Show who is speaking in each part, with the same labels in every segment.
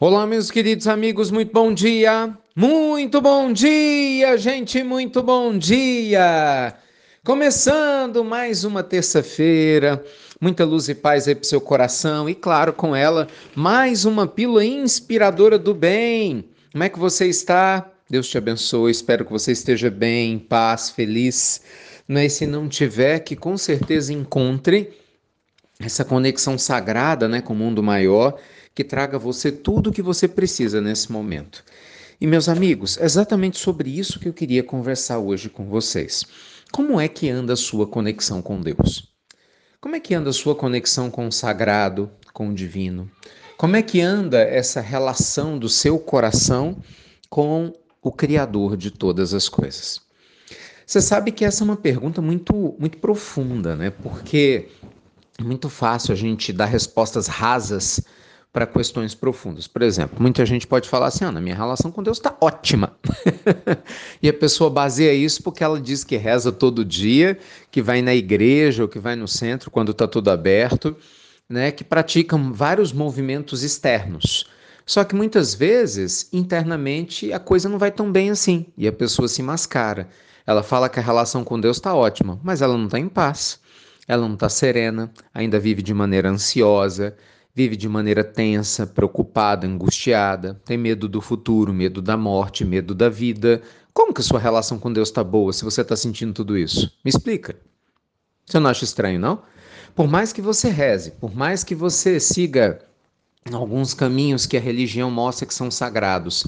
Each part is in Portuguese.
Speaker 1: Olá, meus queridos amigos, muito bom dia! Muito bom dia, gente, muito bom dia! Começando mais uma terça-feira, muita luz e paz aí pro seu coração e, claro, com ela, mais uma pílula inspiradora do bem. Como é que você está? Deus te abençoe, espero que você esteja bem, em paz, feliz. Mas se não tiver, que com certeza encontre essa conexão sagrada né, com o mundo maior que traga a você tudo o que você precisa nesse momento. E meus amigos, é exatamente sobre isso que eu queria conversar hoje com vocês. Como é que anda a sua conexão com Deus? Como é que anda a sua conexão com o sagrado, com o divino? Como é que anda essa relação do seu coração com o Criador de todas as coisas? Você sabe que essa é uma pergunta muito, muito profunda, né? Porque é muito fácil a gente dar respostas rasas para questões profundas. Por exemplo, muita gente pode falar assim: ah, na minha relação com Deus está ótima. e a pessoa baseia isso porque ela diz que reza todo dia, que vai na igreja ou que vai no centro quando está tudo aberto, né, que praticam vários movimentos externos. Só que muitas vezes, internamente, a coisa não vai tão bem assim e a pessoa se mascara. Ela fala que a relação com Deus está ótima, mas ela não está em paz. Ela não está serena, ainda vive de maneira ansiosa, vive de maneira tensa, preocupada, angustiada, tem medo do futuro, medo da morte, medo da vida. Como que a sua relação com Deus está boa se você está sentindo tudo isso? Me explica. Você não acha estranho, não? Por mais que você reze, por mais que você siga alguns caminhos que a religião mostra que são sagrados,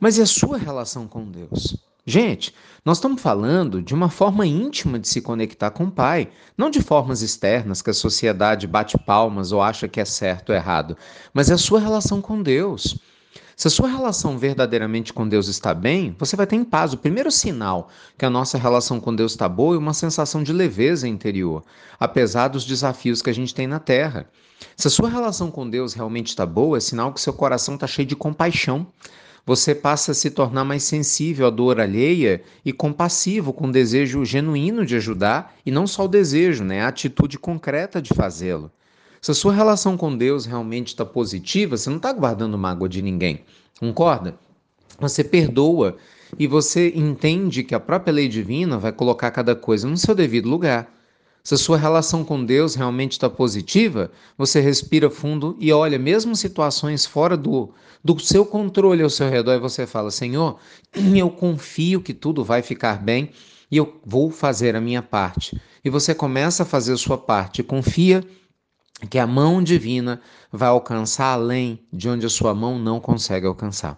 Speaker 1: mas e a sua relação com Deus? Gente, nós estamos falando de uma forma íntima de se conectar com o Pai, não de formas externas que a sociedade bate palmas ou acha que é certo ou errado, mas é a sua relação com Deus. Se a sua relação verdadeiramente com Deus está bem, você vai ter em paz. O primeiro sinal que a nossa relação com Deus está boa é uma sensação de leveza interior, apesar dos desafios que a gente tem na terra. Se a sua relação com Deus realmente está boa, é sinal que seu coração está cheio de compaixão você passa a se tornar mais sensível à dor alheia e compassivo, com desejo genuíno de ajudar, e não só o desejo, né? a atitude concreta de fazê-lo. Se a sua relação com Deus realmente está positiva, você não está guardando mágoa de ninguém, concorda? Você perdoa e você entende que a própria lei divina vai colocar cada coisa no seu devido lugar. Se a sua relação com Deus realmente está positiva, você respira fundo e olha, mesmo situações fora do, do seu controle ao seu redor, e você fala: Senhor, eu confio que tudo vai ficar bem e eu vou fazer a minha parte. E você começa a fazer a sua parte, confia que a mão divina vai alcançar além de onde a sua mão não consegue alcançar.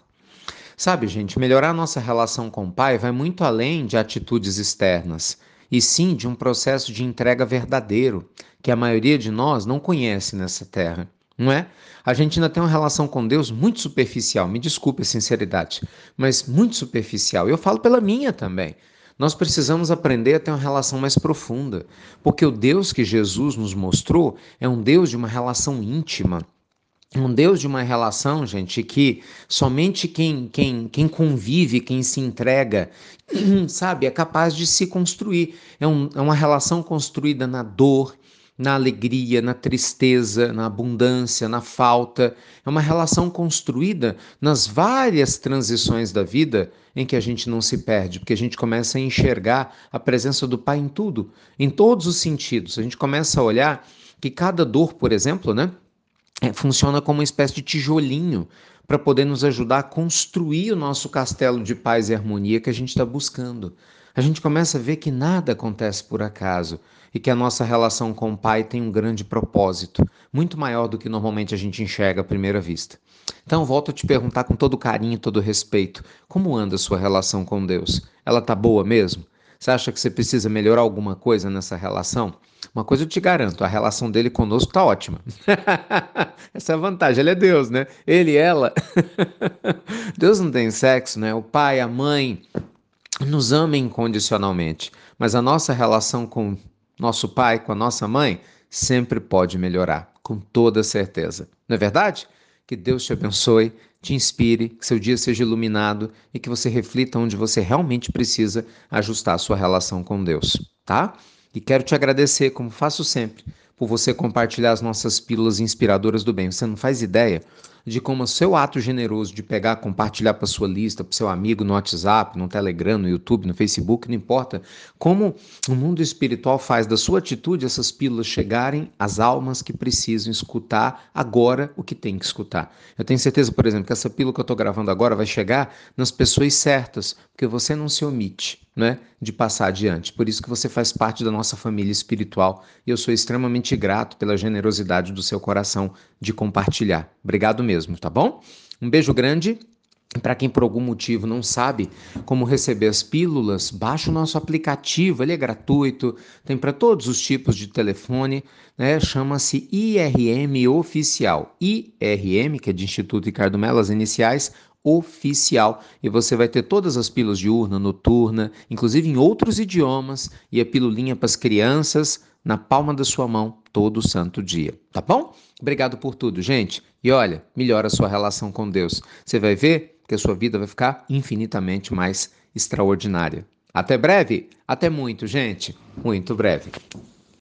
Speaker 1: Sabe, gente, melhorar nossa relação com o Pai vai muito além de atitudes externas e sim de um processo de entrega verdadeiro, que a maioria de nós não conhece nessa terra. Não é? A gente ainda tem uma relação com Deus muito superficial, me desculpe a sinceridade, mas muito superficial. Eu falo pela minha também. Nós precisamos aprender a ter uma relação mais profunda, porque o Deus que Jesus nos mostrou é um Deus de uma relação íntima, um Deus de uma relação, gente, que somente quem, quem, quem convive, quem se entrega, sabe, é capaz de se construir. É, um, é uma relação construída na dor, na alegria, na tristeza, na abundância, na falta. É uma relação construída nas várias transições da vida em que a gente não se perde, porque a gente começa a enxergar a presença do Pai em tudo, em todos os sentidos. A gente começa a olhar que cada dor, por exemplo, né? É, funciona como uma espécie de tijolinho para poder nos ajudar a construir o nosso castelo de paz e harmonia que a gente está buscando. A gente começa a ver que nada acontece por acaso e que a nossa relação com o Pai tem um grande propósito, muito maior do que normalmente a gente enxerga à primeira vista. Então, volto a te perguntar com todo carinho e todo respeito: como anda a sua relação com Deus? Ela tá boa mesmo? Você acha que você precisa melhorar alguma coisa nessa relação? Uma coisa eu te garanto, a relação dele conosco tá ótima. Essa é a vantagem, ele é Deus, né? Ele e ela. Deus não tem sexo, né? O pai, a mãe nos ama incondicionalmente, mas a nossa relação com nosso pai, com a nossa mãe, sempre pode melhorar, com toda certeza. Não é verdade? Que Deus te abençoe, te inspire, que seu dia seja iluminado e que você reflita onde você realmente precisa ajustar a sua relação com Deus, tá? E quero te agradecer, como faço sempre, por você compartilhar as nossas pílulas inspiradoras do bem. Você não faz ideia de como o seu ato generoso de pegar, compartilhar para sua lista, para seu amigo no WhatsApp, no Telegram, no YouTube, no Facebook, não importa, como o mundo espiritual faz da sua atitude essas pílulas chegarem às almas que precisam escutar agora o que tem que escutar. Eu tenho certeza, por exemplo, que essa pílula que eu estou gravando agora vai chegar nas pessoas certas, porque você não se omite né, de passar adiante. Por isso que você faz parte da nossa família espiritual e eu sou extremamente grato pela generosidade do seu coração de compartilhar. Obrigado mesmo, tá bom? Um beijo grande. Para quem por algum motivo não sabe como receber as pílulas, baixa o nosso aplicativo, ele é gratuito, tem para todos os tipos de telefone, né? chama-se IRM Oficial. IRM, que é de Instituto Ricardo Mello, as iniciais, oficial e você vai ter todas as pílulas diurna, noturna, inclusive em outros idiomas e a pilulinha para as crianças na palma da sua mão todo santo dia, tá bom? Obrigado por tudo, gente. E olha, melhora a sua relação com Deus. Você vai ver que a sua vida vai ficar infinitamente mais extraordinária. Até breve, até muito, gente. Muito breve.